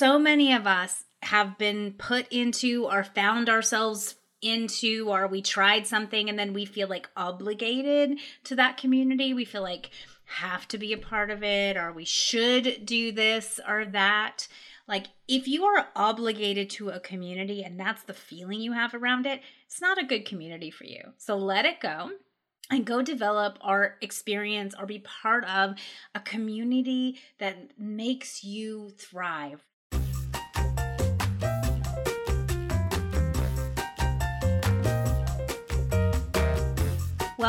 so many of us have been put into or found ourselves into or we tried something and then we feel like obligated to that community. We feel like have to be a part of it or we should do this or that. Like if you are obligated to a community and that's the feeling you have around it, it's not a good community for you. So let it go and go develop or experience or be part of a community that makes you thrive.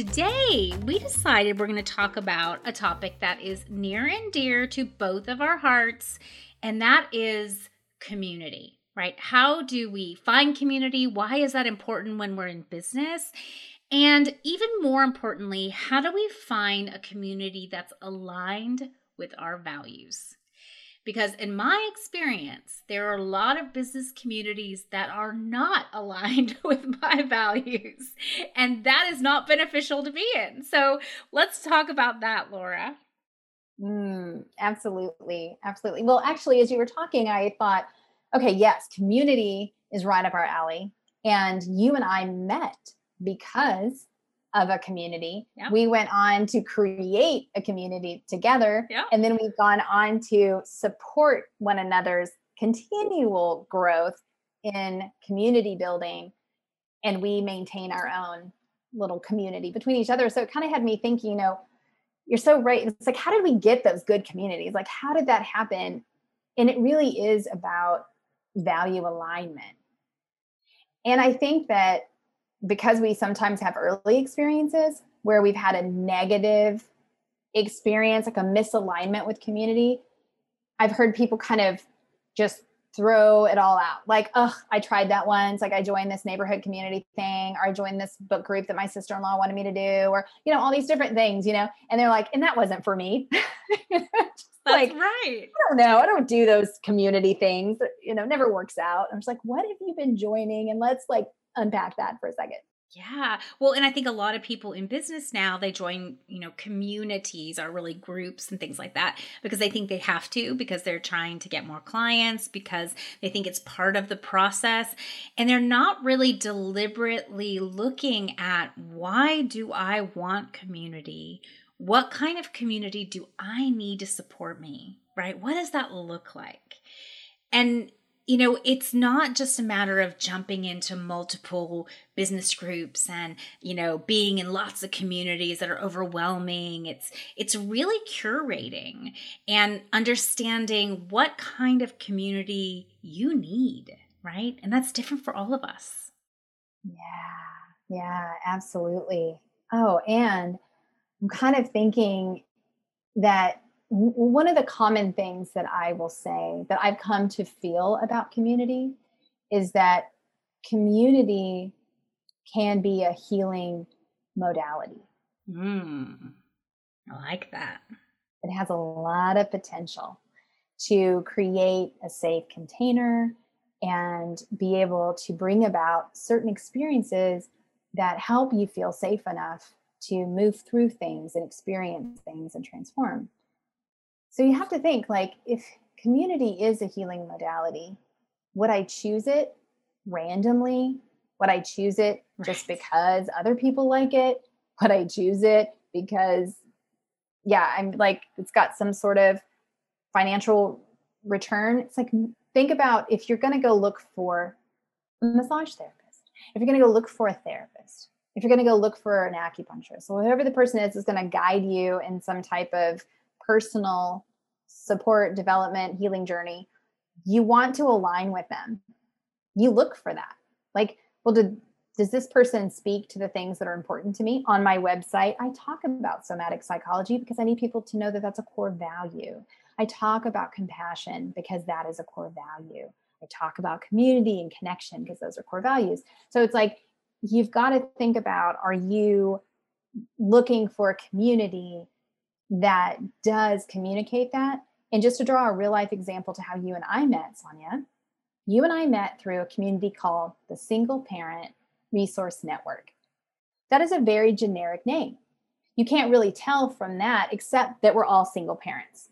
Today, we decided we're going to talk about a topic that is near and dear to both of our hearts, and that is community, right? How do we find community? Why is that important when we're in business? And even more importantly, how do we find a community that's aligned with our values? Because in my experience, there are a lot of business communities that are not aligned with my values, and that is not beneficial to be in. So let's talk about that, Laura. Mm, absolutely. Absolutely. Well, actually, as you were talking, I thought, okay, yes, community is right up our alley. And you and I met because of a community. Yeah. We went on to create a community together. Yeah. And then we've gone on to support one another's continual growth in community building. And we maintain our own little community between each other. So it kind of had me thinking, you know, you're so right. It's like, how did we get those good communities? Like, how did that happen? And it really is about value alignment. And I think that because we sometimes have early experiences where we've had a negative experience, like a misalignment with community, I've heard people kind of just throw it all out. Like, oh, I tried that once. Like, I joined this neighborhood community thing, or I joined this book group that my sister in law wanted me to do, or, you know, all these different things, you know, and they're like, and that wasn't for me. like, right. I don't know. I don't do those community things, you know, never works out. I'm just like, what have you been joining? And let's like unpack that for a second. Yeah. Well, and I think a lot of people in business now, they join, you know, communities or really groups and things like that because they think they have to because they're trying to get more clients because they think it's part of the process and they're not really deliberately looking at why do I want community? What kind of community do I need to support me? Right? What does that look like? And you know, it's not just a matter of jumping into multiple business groups and, you know, being in lots of communities that are overwhelming. It's it's really curating and understanding what kind of community you need, right? And that's different for all of us. Yeah. Yeah, absolutely. Oh, and I'm kind of thinking that one of the common things that I will say that I've come to feel about community is that community can be a healing modality. Mm, I like that. It has a lot of potential to create a safe container and be able to bring about certain experiences that help you feel safe enough to move through things and experience things and transform. So you have to think like if community is a healing modality, would I choose it randomly? Would I choose it just because other people like it? Would I choose it because yeah, I'm like it's got some sort of financial return? It's like think about if you're going to go look for a massage therapist, if you're going to go look for a therapist, if you're going to go look for an acupuncturist, so whoever the person is is going to guide you in some type of personal support, development, healing journey, you want to align with them. You look for that. Like, well, did does this person speak to the things that are important to me on my website i talk about somatic psychology because i need people to know that that's a core value i talk about compassion because that is a core value i talk about community and connection because those are core values so it's like you've got to think about are you looking for a community that does communicate that and just to draw a real life example to how you and i met sonia you and i met through a community called the single parent Resource Network. That is a very generic name. You can't really tell from that except that we're all single parents.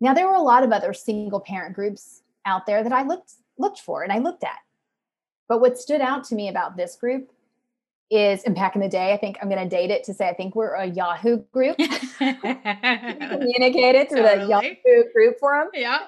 Now there were a lot of other single parent groups out there that I looked looked for and I looked at. But what stood out to me about this group is, and back in the day, I think I'm going to date it to say I think we're a Yahoo group. communicated through totally. the Yahoo group forum. Yeah.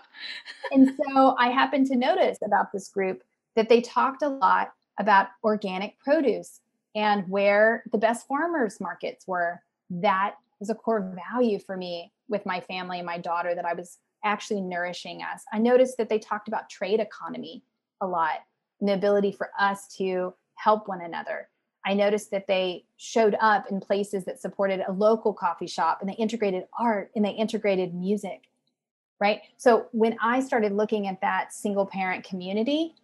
and so I happened to notice about this group that they talked a lot about organic produce and where the best farmers markets were. That was a core value for me with my family and my daughter that I was actually nourishing us. I noticed that they talked about trade economy a lot and the ability for us to help one another. I noticed that they showed up in places that supported a local coffee shop and they integrated art and they integrated music. Right. So when I started looking at that single parent community,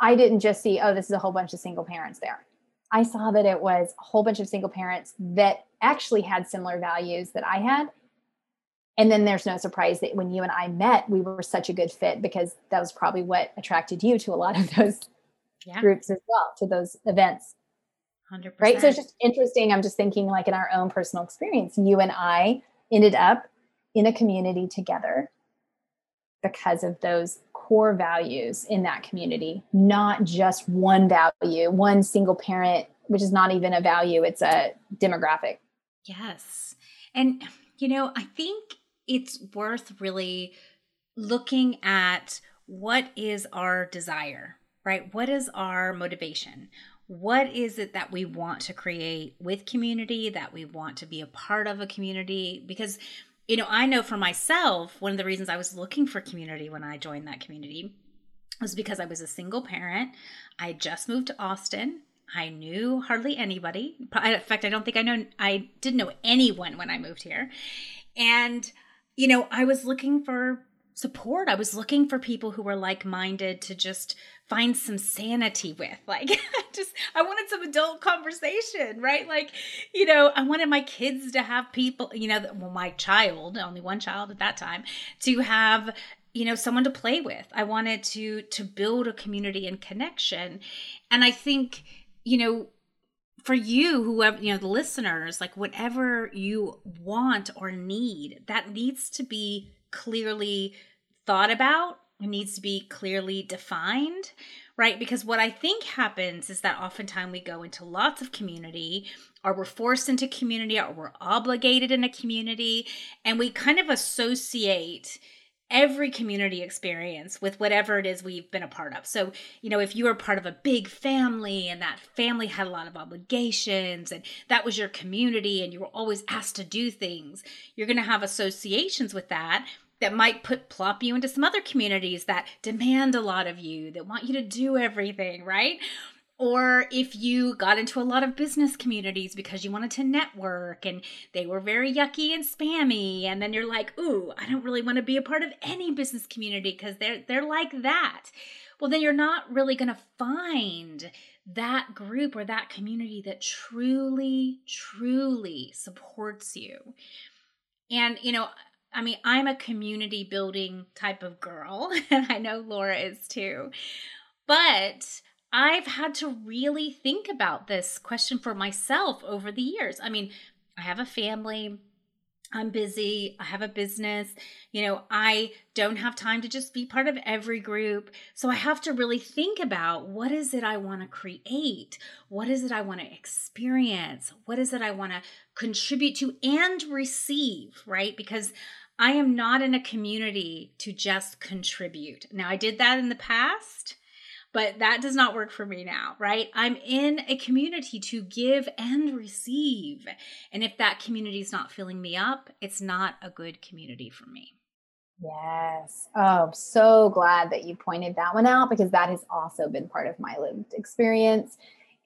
I didn't just see, oh, this is a whole bunch of single parents there. I saw that it was a whole bunch of single parents that actually had similar values that I had. And then there's no surprise that when you and I met, we were such a good fit because that was probably what attracted you to a lot of those yeah. groups as well, to those events. 100%. Right. So it's just interesting. I'm just thinking, like, in our own personal experience, you and I ended up in a community together because of those core values in that community, not just one value, one single parent, which is not even a value, it's a demographic. Yes. And, you know, I think it's worth really looking at what is our desire, right? What is our motivation? What is it that we want to create with community, that we want to be a part of a community? Because you know, I know for myself, one of the reasons I was looking for community when I joined that community was because I was a single parent. I just moved to Austin. I knew hardly anybody. In fact, I don't think I know I didn't know anyone when I moved here. And you know, I was looking for support. I was looking for people who were like-minded to just find some sanity with. Like just I wanted some adult conversation, right? Like, you know, I wanted my kids to have people, you know, well my child, only one child at that time, to have you know someone to play with. I wanted to to build a community and connection. And I think, you know, for you whoever you know the listeners like whatever you want or need that needs to be clearly thought about it needs to be clearly defined, right? Because what I think happens is that oftentimes we go into lots of community, or we're forced into community, or we're obligated in a community, and we kind of associate every community experience with whatever it is we've been a part of. So, you know, if you were part of a big family and that family had a lot of obligations and that was your community and you were always asked to do things, you're going to have associations with that that might put plop you into some other communities that demand a lot of you, that want you to do everything, right? Or if you got into a lot of business communities because you wanted to network and they were very yucky and spammy, and then you're like, ooh, I don't really want to be a part of any business community because they're they're like that. Well, then you're not really gonna find that group or that community that truly, truly supports you. And, you know, I mean, I'm a community building type of girl, and I know Laura is too. But I've had to really think about this question for myself over the years. I mean, I have a family, I'm busy, I have a business, you know, I don't have time to just be part of every group. So I have to really think about what is it I want to create? What is it I want to experience? What is it I want to contribute to and receive, right? Because I am not in a community to just contribute. Now, I did that in the past but that does not work for me now, right? I'm in a community to give and receive. And if that community is not filling me up, it's not a good community for me. Yes. Oh, so glad that you pointed that one out because that has also been part of my lived experience.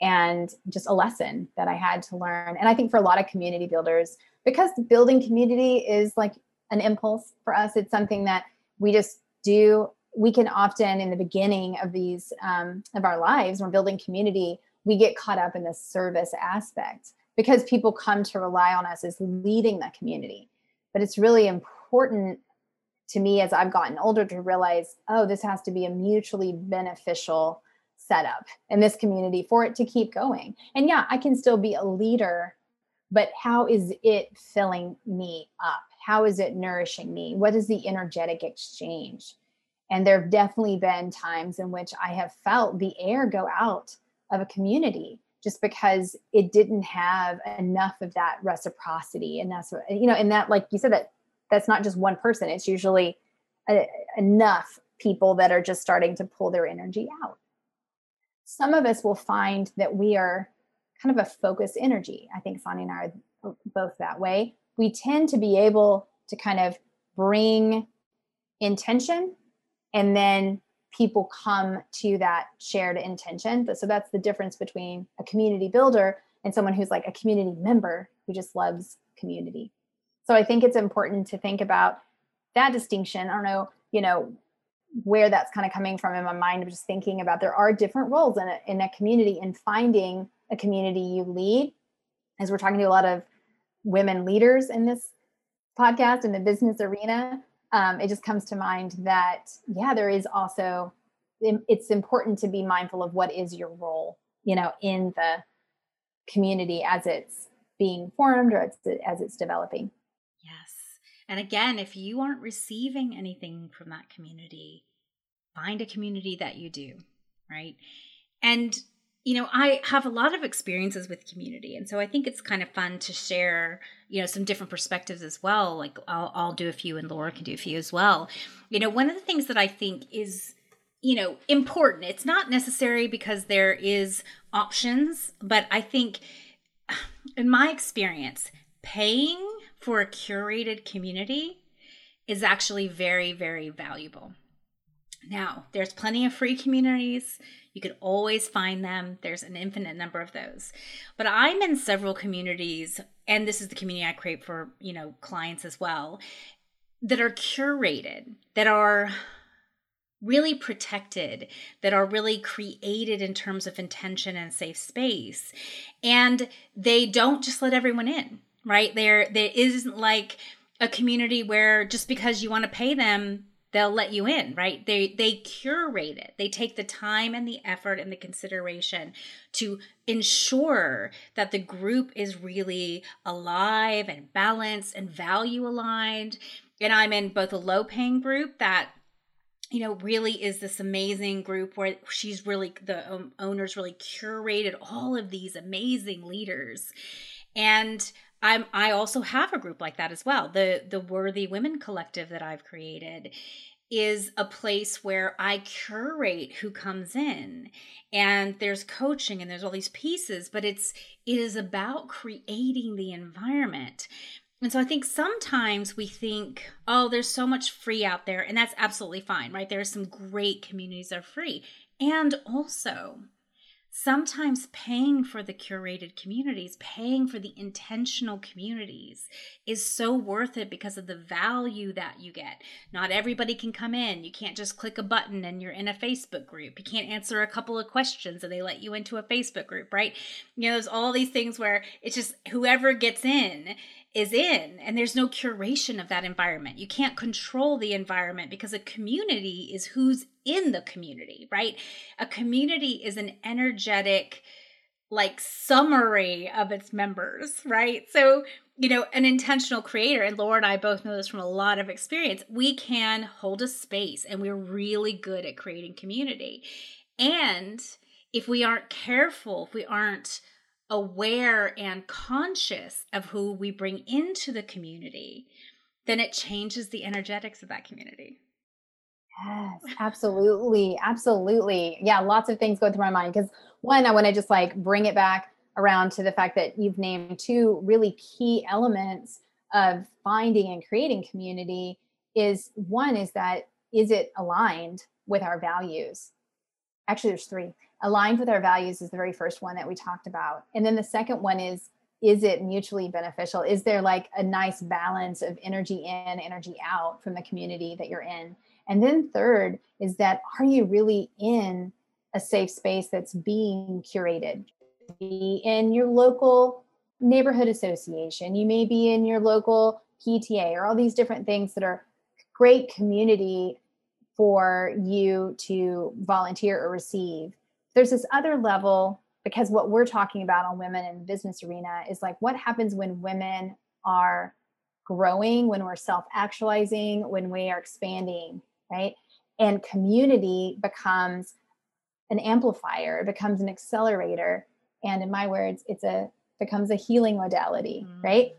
and just a lesson that I had to learn. And I think for a lot of community builders, because building community is like an impulse for us, it's something that we just do. We can often, in the beginning of these um, of our lives, when building community, we get caught up in the service aspect because people come to rely on us as leading the community. But it's really important to me as I've gotten older to realize, oh, this has to be a mutually beneficial setup in this community for it to keep going. And yeah, I can still be a leader, but how is it filling me up? How is it nourishing me? What is the energetic exchange? And there have definitely been times in which I have felt the air go out of a community just because it didn't have enough of that reciprocity. And that's what you know and that like you said that that's not just one person. It's usually a, enough people that are just starting to pull their energy out. Some of us will find that we are kind of a focus energy. I think Sonia and i are both that way. We tend to be able to kind of bring intention and then people come to that shared intention. So that's the difference between a community builder and someone who's like a community member who just loves community. So I think it's important to think about that distinction. I don't know, you know, where that's kind of coming from in my mind. Of just thinking about there are different roles in a, in a community and finding a community you lead. As we're talking to a lot of women leaders in this podcast in the business arena um, it just comes to mind that yeah there is also it's important to be mindful of what is your role you know in the community as it's being formed or as, as it's developing Yes. and again, if you aren't receiving anything from that community, find a community that you do, right? And you know, I have a lot of experiences with community, and so I think it's kind of fun to share, you know, some different perspectives as well. Like I'll, I'll do a few, and Laura can do a few as well. You know, one of the things that I think is you know important it's not necessary because there is options but i think in my experience paying for a curated community is actually very, very valuable. Now, there's plenty of free communities. You could always find them. There's an infinite number of those. But I'm in several communities, and this is the community I create for, you know, clients as well, that are curated, that are really protected, that are really created in terms of intention and safe space. And they don't just let everyone in right? There there isn't like a community where just because you want to pay them they'll let you in right? They they curate it. They take the time and the effort and the consideration to ensure that the group is really alive and balanced and value aligned. And i'm in both a low paying group that you know really is this amazing group where she's really the owners really curated all of these amazing leaders. And I'm I also have a group like that as well. The the Worthy Women Collective that I've created is a place where I curate who comes in and there's coaching and there's all these pieces, but it's it is about creating the environment. And so I think sometimes we think, oh, there's so much free out there, and that's absolutely fine, right? There are some great communities that are free. And also, sometimes paying for the curated communities, paying for the intentional communities is so worth it because of the value that you get. Not everybody can come in. You can't just click a button and you're in a Facebook group. You can't answer a couple of questions and they let you into a Facebook group, right? You know, there's all these things where it's just whoever gets in is in and there's no curation of that environment. You can't control the environment because a community is who's in the community, right? A community is an energetic like summary of its members, right? So, you know, an intentional creator, and Laura and I both know this from a lot of experience, we can hold a space and we're really good at creating community. And if we aren't careful, if we aren't aware and conscious of who we bring into the community, then it changes the energetics of that community. Yes, absolutely. Absolutely. Yeah, lots of things go through my mind because one, I want to just like bring it back around to the fact that you've named two really key elements of finding and creating community is one is that is it aligned with our values? Actually, there's three. aligned with our values is the very first one that we talked about. And then the second one is is it mutually beneficial? Is there like a nice balance of energy in, energy out from the community that you're in? And then third is that are you really in a safe space that's being curated? Be in your local neighborhood association, you may be in your local PTA or all these different things that are great community for you to volunteer or receive. There's this other level because what we're talking about on women in the business arena is like what happens when women are growing, when we're self actualizing, when we are expanding, right? And community becomes an amplifier, it becomes an accelerator. And in my words, it's a becomes a healing modality, mm-hmm. right?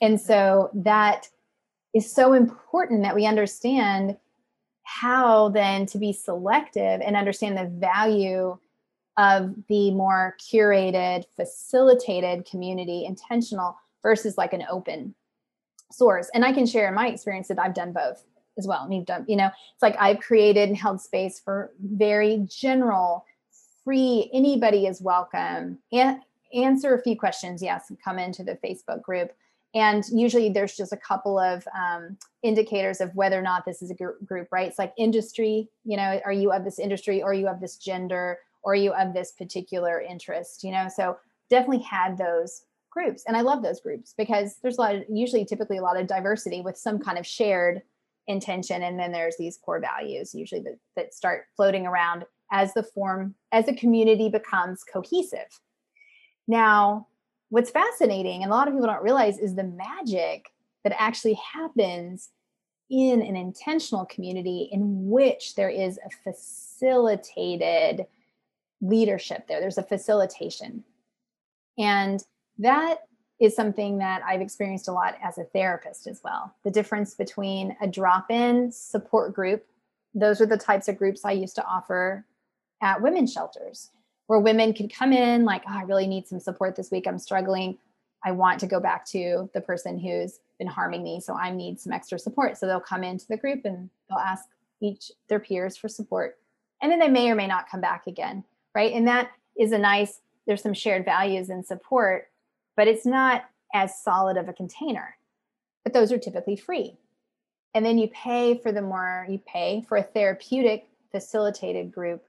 And so that is so important that we understand how then to be selective and understand the value of the more curated, facilitated community, intentional versus like an open source. And I can share in my experience that I've done both as well. And you've done, you know, it's like I've created and held space for very general, free, anybody is welcome. And answer a few questions, yes, and come into the Facebook group. And usually there's just a couple of um, indicators of whether or not this is a group, right? It's like industry, you know, are you of this industry or you of this gender? or you of this particular interest you know so definitely had those groups and i love those groups because there's a lot of usually typically a lot of diversity with some kind of shared intention and then there's these core values usually that, that start floating around as the form as the community becomes cohesive now what's fascinating and a lot of people don't realize is the magic that actually happens in an intentional community in which there is a facilitated leadership there, there's a facilitation. And that is something that I've experienced a lot as a therapist as well. The difference between a drop in support group, those are the types of groups I used to offer at women's shelters, where women could come in, like, oh, I really need some support this week. I'm struggling. I want to go back to the person who's been harming me. So I need some extra support. So they'll come into the group and they'll ask each their peers for support. And then they may or may not come back again right? And that is a nice, there's some shared values and support, but it's not as solid of a container. But those are typically free. And then you pay for the more, you pay for a therapeutic facilitated group.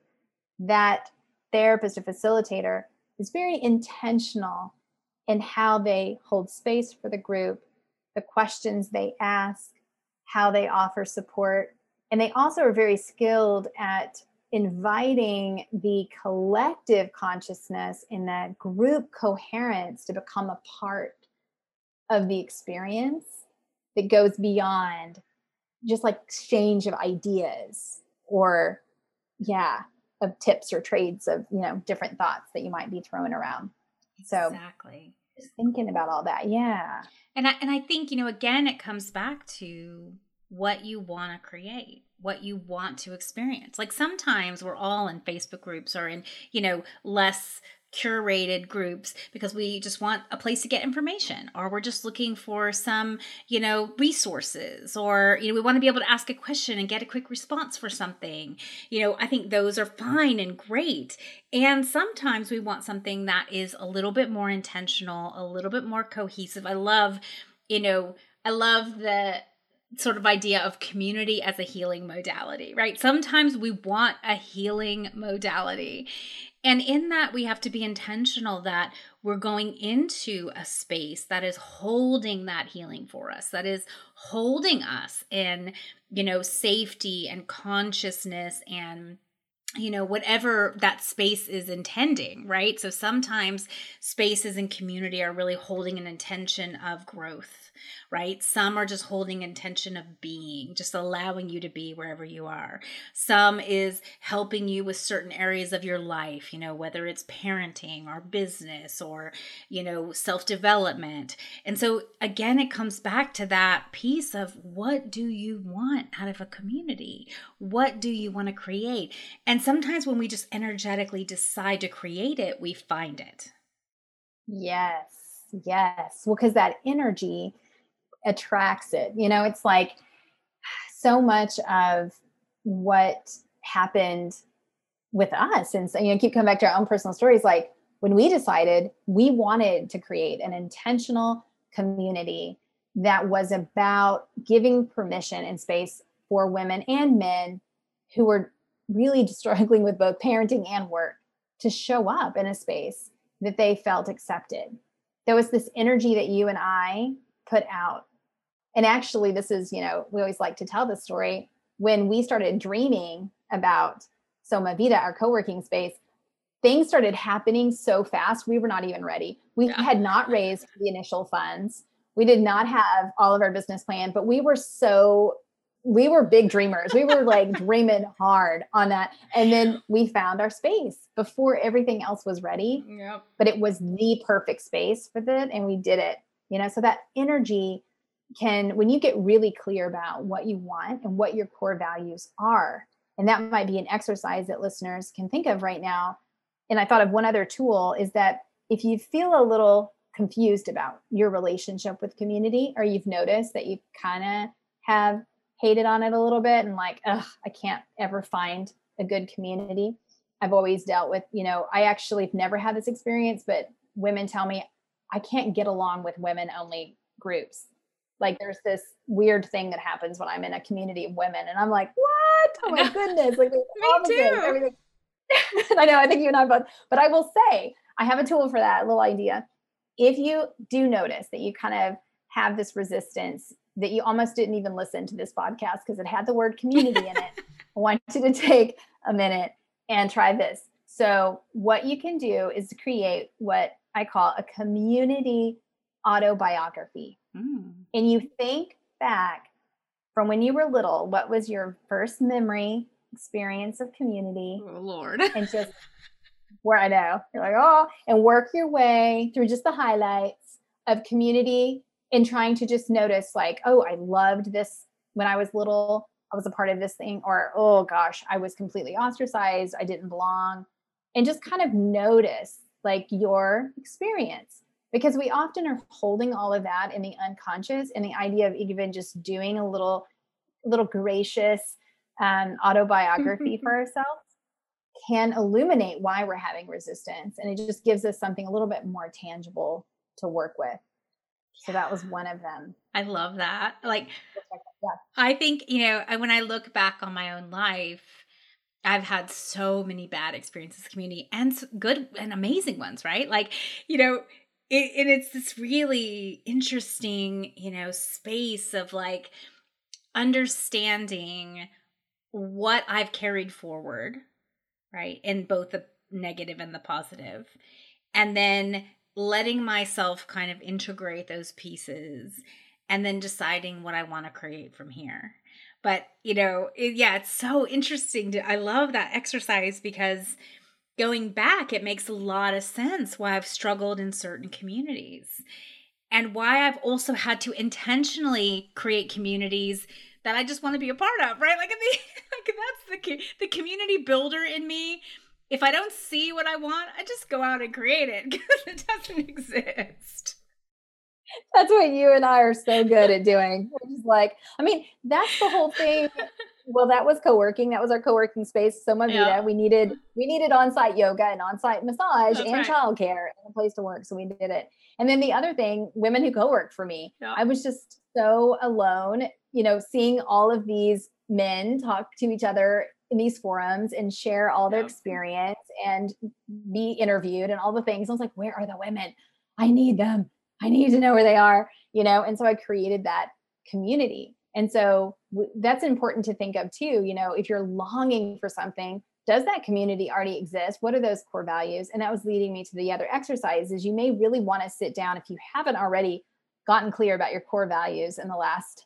That therapist or facilitator is very intentional in how they hold space for the group, the questions they ask, how they offer support. And they also are very skilled at inviting the collective consciousness in that group coherence to become a part of the experience that goes beyond just like exchange of ideas or yeah of tips or trades of you know different thoughts that you might be throwing around. So exactly. just thinking about all that yeah. And I, and I think you know again it comes back to what you want to create what you want to experience. Like sometimes we're all in Facebook groups or in, you know, less curated groups because we just want a place to get information or we're just looking for some you know resources or you know we want to be able to ask a question and get a quick response for something. You know i think those are fine and great. And sometimes we want something that is a little bit more intentional a little bit more cohesive. I love you know i love the sort of idea of community as a healing modality, right? Sometimes we want a healing modality. And in that, we have to be intentional that we're going into a space that is holding that healing for us, that is holding us in, you know, safety and consciousness and you know whatever that space is intending right so sometimes spaces and community are really holding an intention of growth right? Some are just holding intention of being, just allowing you to be wherever you are. Some is helping you with certain areas of your life, you know, whether it's parenting or business or, you know, self development. And so, again, it comes back to that piece of what do you want out of a community? What do you want to create? And sometimes when we just energetically decide to create it, we find it. Yes. Yes. Well, because that energy attracts it. You know, it's like so much of what happened with us and so you know keep coming back to our own personal stories like when we decided we wanted to create an intentional community that was about giving permission and space for women and men who were really struggling with both parenting and work to show up in a space that they felt accepted. There was this energy that you and I put out. And actually, this is, you know, we always like to tell the story. When we started dreaming about Soma Vida, our co working space, things started happening so fast, we were not even ready. We yeah. had not raised the initial funds. We did not have all of our business plan, but we were so we were big dreamers. We were like dreaming hard on that. And then we found our space before everything else was ready. Yep. But it was the perfect space for that. And we did it. You know, so that energy can, when you get really clear about what you want and what your core values are, and that might be an exercise that listeners can think of right now. And I thought of one other tool is that if you feel a little confused about your relationship with community, or you've noticed that you kind of have hated on it a little bit and like, ugh, I can't ever find a good community. I've always dealt with, you know, I actually have never had this experience, but women tell me I can't get along with women only groups. Like there's this weird thing that happens when I'm in a community of women, and I'm like, what? Oh my goodness! Like me too. Everything. I know. I think you and I both. But I will say, I have a tool for that little idea. If you do notice that you kind of have this resistance that you almost didn't even listen to this podcast because it had the word community in it. I want you to take a minute and try this. So, what you can do is create what I call a community autobiography. Mm. And you think back from when you were little, what was your first memory, experience of community? Oh, Lord. And just where I know you're like, oh, and work your way through just the highlights of community in trying to just notice like oh i loved this when i was little. I was a part of this thing or oh gosh i was completely ostracized. I didn't belong and just kind of notice like your experience because we often are holding all of that in the unconscious and the idea of even just doing a little little gracious um, autobiography for ourselves can illuminate why we're having resistance and it just gives us something a little bit more tangible to work with so that was one of them. I love that. Like, yeah. I think, you know, when I look back on my own life, I've had so many bad experiences community and good and amazing ones, right? Like, you know, it, and it's this really interesting, you know, space of like understanding what I've carried forward, right? In both the negative and the positive. And then letting myself kind of integrate those pieces and then deciding what I want to create from here. But, you know, it, yeah, it's so interesting. To, I love that exercise because going back, it makes a lot of sense why I've struggled in certain communities and why I've also had to intentionally create communities that I just want to be a part of, right? Like, I mean, like that's the the community builder in me if I don't see what I want, I just go out and create it because it doesn't exist. That's what you and I are so good at doing. Which is like, I mean, that's the whole thing. well, that was co-working. That was our co-working space. Soma Vida. Yeah. We needed mm-hmm. we needed on-site yoga and on-site massage that's and right. childcare and a place to work. So we did it. And then the other thing, women who co-work for me. Yeah. I was just so alone, you know, seeing all of these men talk to each other in these forums and share all their experience and be interviewed and all the things. I was like, where are the women? I need them. I need to know where they are, you know? And so I created that community. And so w- that's important to think of too. You know, if you're longing for something, does that community already exist? What are those core values? And that was leading me to the other exercises. You may really want to sit down if you haven't already gotten clear about your core values in the last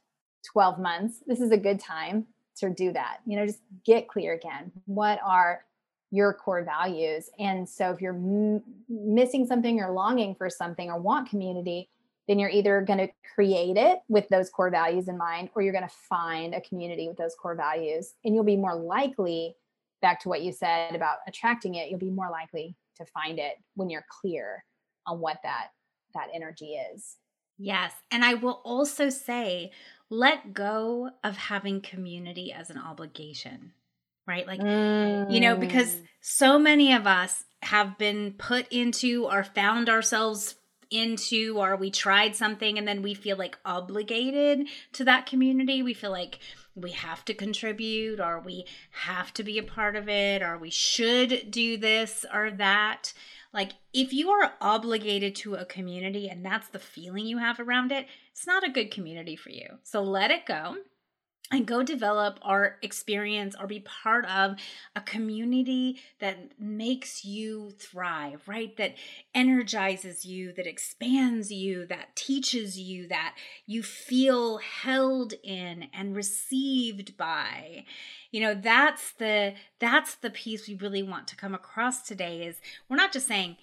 12 months. This is a good time to do that. You know, just get clear again. What are your core values? And so if you're m- missing something or longing for something or want community, then you're either going to create it with those core values in mind or you're going to find a community with those core values and you'll be more likely back to what you said about attracting it you'll be more likely to find it when you're clear on what that that energy is yes and i will also say let go of having community as an obligation. right? Like, mm. you know, because mm. so many of us have been put into or found ourselves into or we tried something and then we feel like obligated to that community. We feel like we have to contribute or we have to be a part of it or we should do this or that. Like, if you are obligated to a community and that's the feeling you have around it, it's not a good community for you. So let it go and go develop or experience or be part of a community that makes you thrive, right? That energizes you, that expands you, that teaches you, that you feel held in and received by. You know, that's the that's the piece we really want to come across today is we're not just saying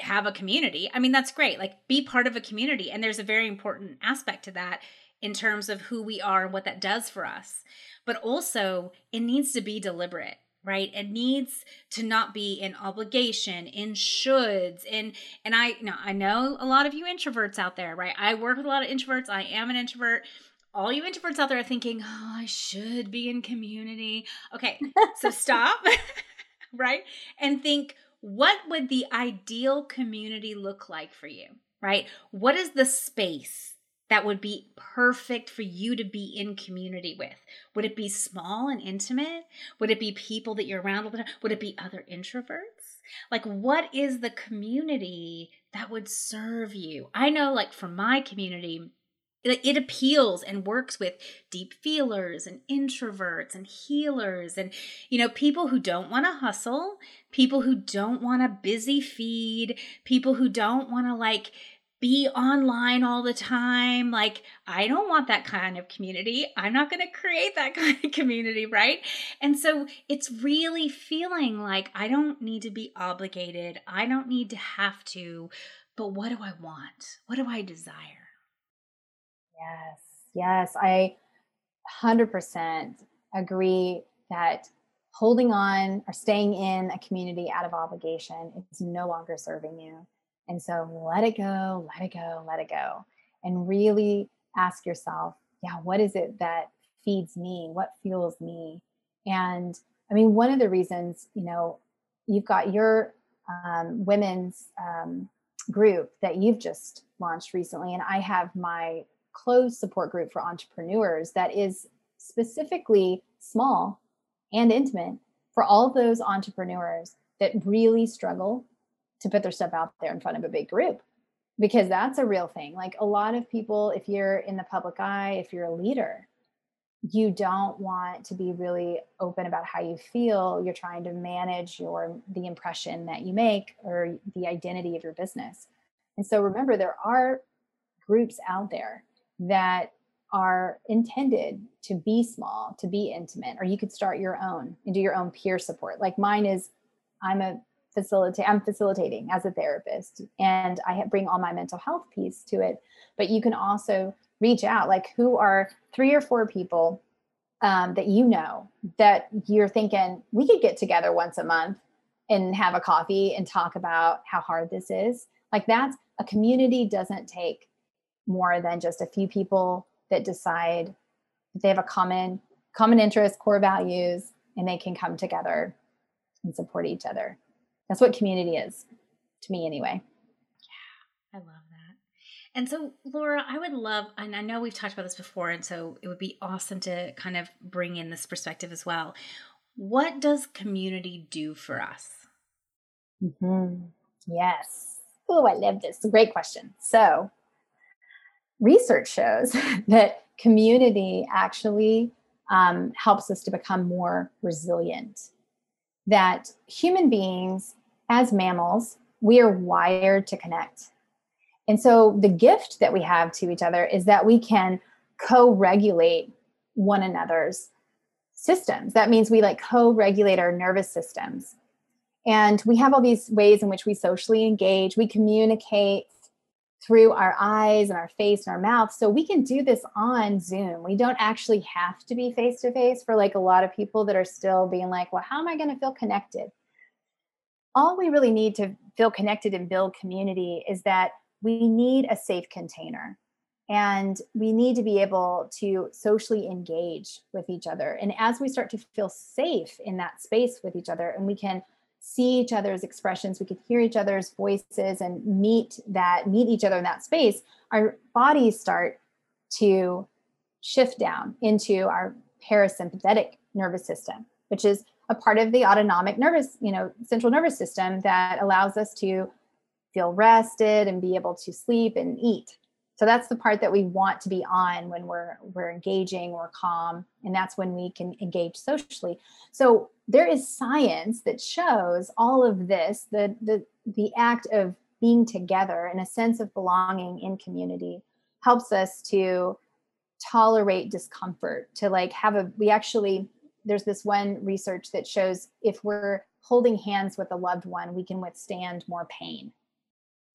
have a community. I mean, that's great. Like be part of a community and there's a very important aspect to that in terms of who we are and what that does for us. But also, it needs to be deliberate right? It needs to not be in obligation in shoulds in and i know i know a lot of you introverts out there right? I work with a lot of introverts. I am an introvert. All you introverts out there are thinking oh i should be in community. Okay so stop right? And think what would the ideal community look like for you right? What is the space that would be perfect for you to be in community with? Would it be small and intimate? Would it be people that you're around all the time? Would it be other introverts? Like, what is the community that would serve you? I know, like, for my community, it appeals and works with deep feelers and introverts and healers and you know people who don't want to hustle people who don't want a busy feed people who don't want to like be online all the time. Like, I don't want that kind of community. I'm not going to create that kind of community, right? And so it's really feeling like I don't need to be obligated. I don't need to have to. But what do I want? What do I desire? Yes, yes. I 100% agree that holding on or staying in a community out of obligation is no longer serving you and so let it go, let it go, let it go. And really ask yourself, yeah, what is it that feeds me? What fuels me? And I mean, one of the reasons, you know, you've got your um, women's um, group that you've just launched recently, and I have my closed support group for entrepreneurs that is specifically small and intimate for all those entrepreneurs that really struggle to put their stuff out there in front of a big group because that's a real thing. Like a lot of people, if you're in the public eye, if you're a leader, you don't want to be really open about how you feel. You're trying to manage your the impression that you make or the identity of your business. And so remember there are groups out there that are intended to be small, to be intimate, or you could start your own and do your own peer support. Like mine is I'm a facilitate i'm facilitating as a therapist and i bring all my mental health piece to it. But you can also reach out like who are three or four people um, that you know that you're thinking we could get together once a month and have a coffee and talk about how hard this is. Like that's a community doesn't take more than just a few people that decide they have a common common interest core values and they can come together and support each other that's what community is to me, anyway. Yeah, I love that. And so, Laura, I would love, and I know we've talked about this before, and so it would be awesome to kind of bring in this perspective as well. What does community do for us? Mm-hmm. Yes. Oh, I love this. Great question. So, research shows that community actually um, helps us to become more resilient that human beings, as mammals, we are wired to connect. And so the gift that we have to each other is that we can co regulate one another's systems. That means we like co regulate our nervous systems. And we have all these ways in which we socially engage, we communicate through our eyes and our face and our mouth. So we can do this on Zoom. We don't actually have to be face to face for like a lot of people that are still being like, well, how am I going to feel connected? All we really need to feel connected and build community is that we need a safe container. and we need to be able to socially engage with each other and as we start to feel safe in that space with each other and we can see each other's expressions we can hear each other's voices and meet that meet each other in that space our bodies start to shift down into our parasympathetic nervous system which is a part of the autonomic nervous you know central nervous system that allows us to feel rested and be able to sleep and eat so that's the part that we want to be on when we're we're engaging we're calm and that's when we can engage socially. So there is science that shows all of this the the the act of being together and a sense of belonging in community helps us to tolerate discomfort to like have a we actually there's this one research that shows if we're holding hands with a loved one we can withstand more pain.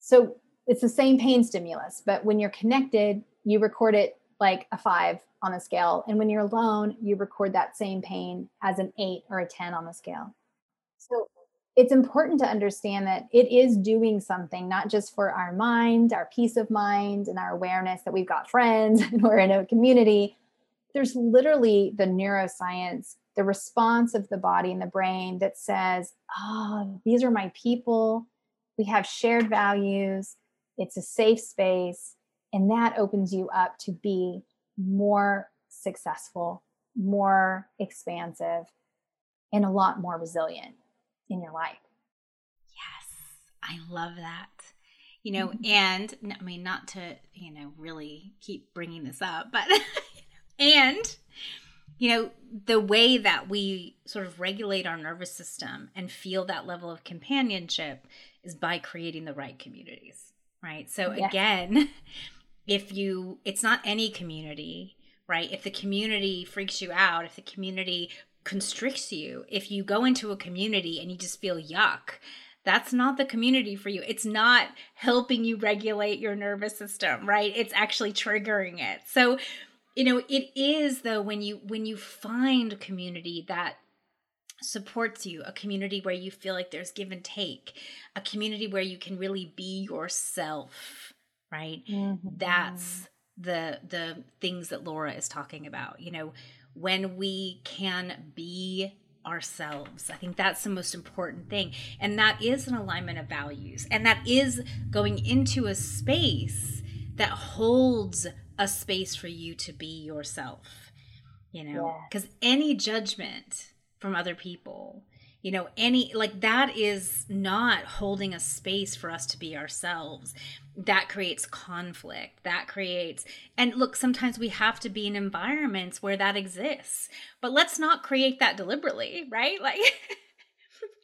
So it's the same pain stimulus, but when you're connected, you record it like a five on the scale. And when you're alone, you record that same pain as an eight or a 10 on the scale. So it's important to understand that it is doing something, not just for our mind, our peace of mind, and our awareness that we've got friends and we're in a community. There's literally the neuroscience, the response of the body and the brain that says, oh, these are my people. We have shared values it's a safe space and that opens you up to be more successful more expansive and a lot more resilient in your life. Yes i love that. You know mm-hmm. and i mean not to you know really keep bringing this up but and you know the way that we sort of regulate our nervous system and feel that level of companionship is by creating the right communities right? So yeah. again, if you it's not any community, right? If the community freaks you out, if the community constricts you, if you go into a community and you just feel yuck, that's not the community for you. It's not helping you regulate your nervous system, right? It's actually triggering it. So, you know, it is though when you when you find community that supports you, a community where you feel like there's give and take, a community where you can really be yourself, right? Mm-hmm. That's the the things that Laura is talking about. You know, when we can be ourselves. I think that's the most important thing. And that is an alignment of values. And that is going into a space that holds a space for you to be yourself. You know, because yeah. any judgment from other people. You know any like that is not holding a space for us to be ourselves. That creates conflict. That creates and look sometimes we have to be in environments where that exists. But let's not create that deliberately right? Like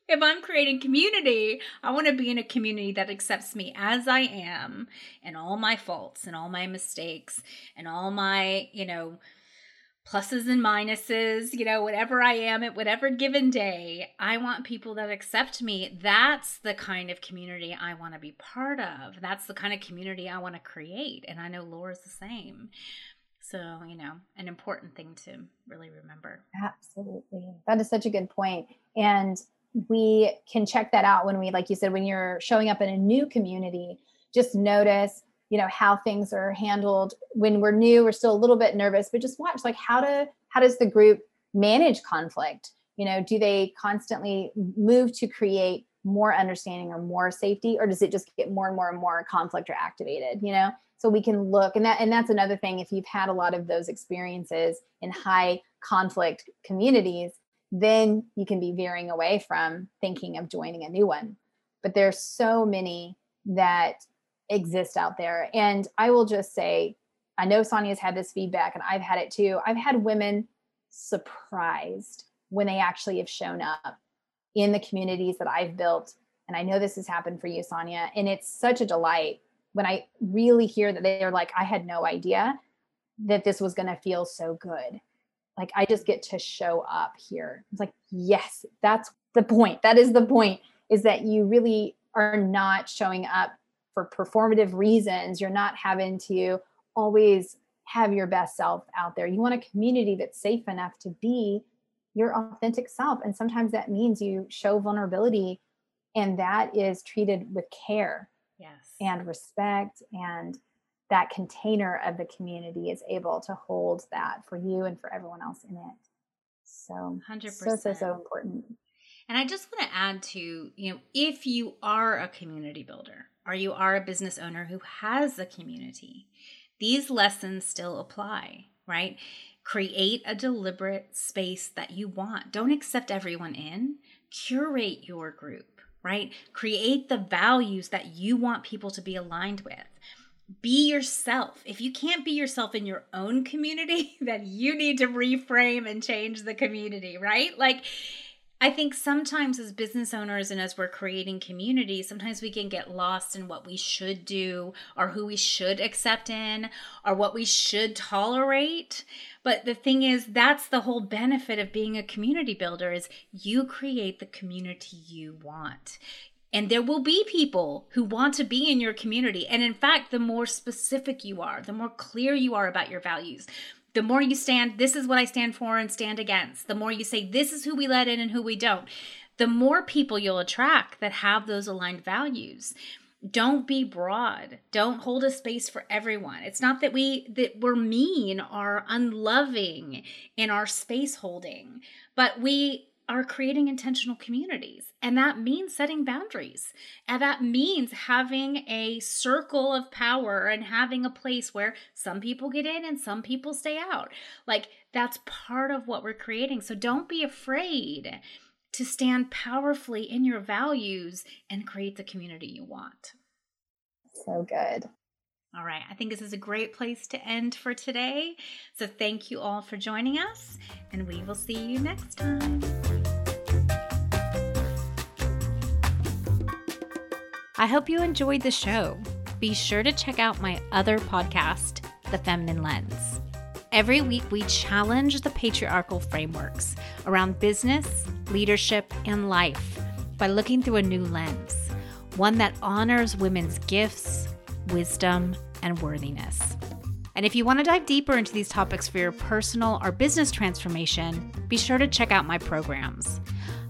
if i'm creating community i want to be in a community that accepts me as i am and all my faults and all my mistakes and all my you know pluses and minuses, you know, whatever I am at whatever given day. I want people that accept me. That's the kind of community I want to be part of. That's the kind of community I want to create. And I know Laura's the same. So, you know, an important thing to really remember. Absolutely. That is such a good point. And we can check that out when we, like you said, when you're showing up in a new community, just notice you know how things are handled. When we're new we're still a little bit nervous but just watch like how to how does the group manage conflict? You know do they constantly move to create more understanding or more safety or does it just get more and more and more conflict or activated you know? So we can look and that and that's another thing if you've had a lot of those experiences in high conflict communities then you can be veering away from thinking of joining a new one. But there's so many that exist out there. And I will just say, I know Sonia's had this feedback and I've had it too. I've had women surprised when they actually have shown up in the communities that I've built. And I know this has happened for you, Sonia. And it's such a delight when I really hear that they're like, I had no idea that this was going to feel so good. Like, I just get to show up here. It's like, yes, that's the point. That is the point is that you really are not showing up for performative reasons. You're not having to always have your best self out there. You want a community that's safe enough to be your authentic self. And sometimes that means you show vulnerability and that is treated with care. Yes. And respect and that container of the community is able to hold that for you and for everyone else in it. So, 100%. so, so, so important. And I just want to add to, you know, if you are a community builder or you are a business owner who has a community, these lessons still apply, right? Create a deliberate space that you want. Don't accept everyone in. Curate your group, right? Create the values that you want people to be aligned with be yourself. If you can't be yourself in your own community, then you need to reframe and change the community, right? Like, I think sometimes as business owners and as we're creating community, sometimes we can get lost in what we should do or who we should accept in or what we should tolerate. But the thing is, that's the whole benefit of being a community builder is you create the community you want. And there will be people who want to be in your community. And in fact, the more specific you are, the more clear you are about your values, the more you stand, this is what I stand for and stand against, the more you say, this is who we let in and who we don't, the more people you'll attract that have those aligned values. Don't be broad. Don't hold a space for everyone. It's not that we that we're mean or unloving in our space holding but we are creating intentional communities. And that means setting boundaries. And that means having a circle of power and having a place where some people get in and some people stay out. Like that's part of what we're creating. So don't be afraid to stand powerfully in your values and create the community you want. So good. All right, I think this is a great place to end for today. So, thank you all for joining us, and we will see you next time. I hope you enjoyed the show. Be sure to check out my other podcast, The Feminine Lens. Every week, we challenge the patriarchal frameworks around business, leadership, and life by looking through a new lens, one that honors women's gifts, wisdom, and worthiness. And if you want to dive deeper into these topics for your personal or business transformation, be sure to check out my programs.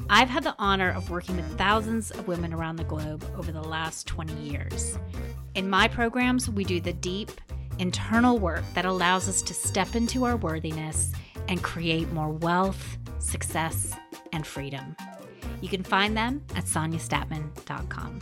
I've had the honor of working with thousands of women around the globe over the last 20 years. In my programs, we do the deep, internal work that allows us to step into our worthiness and create more wealth, success, and freedom. You can find them at sonyastatman.com.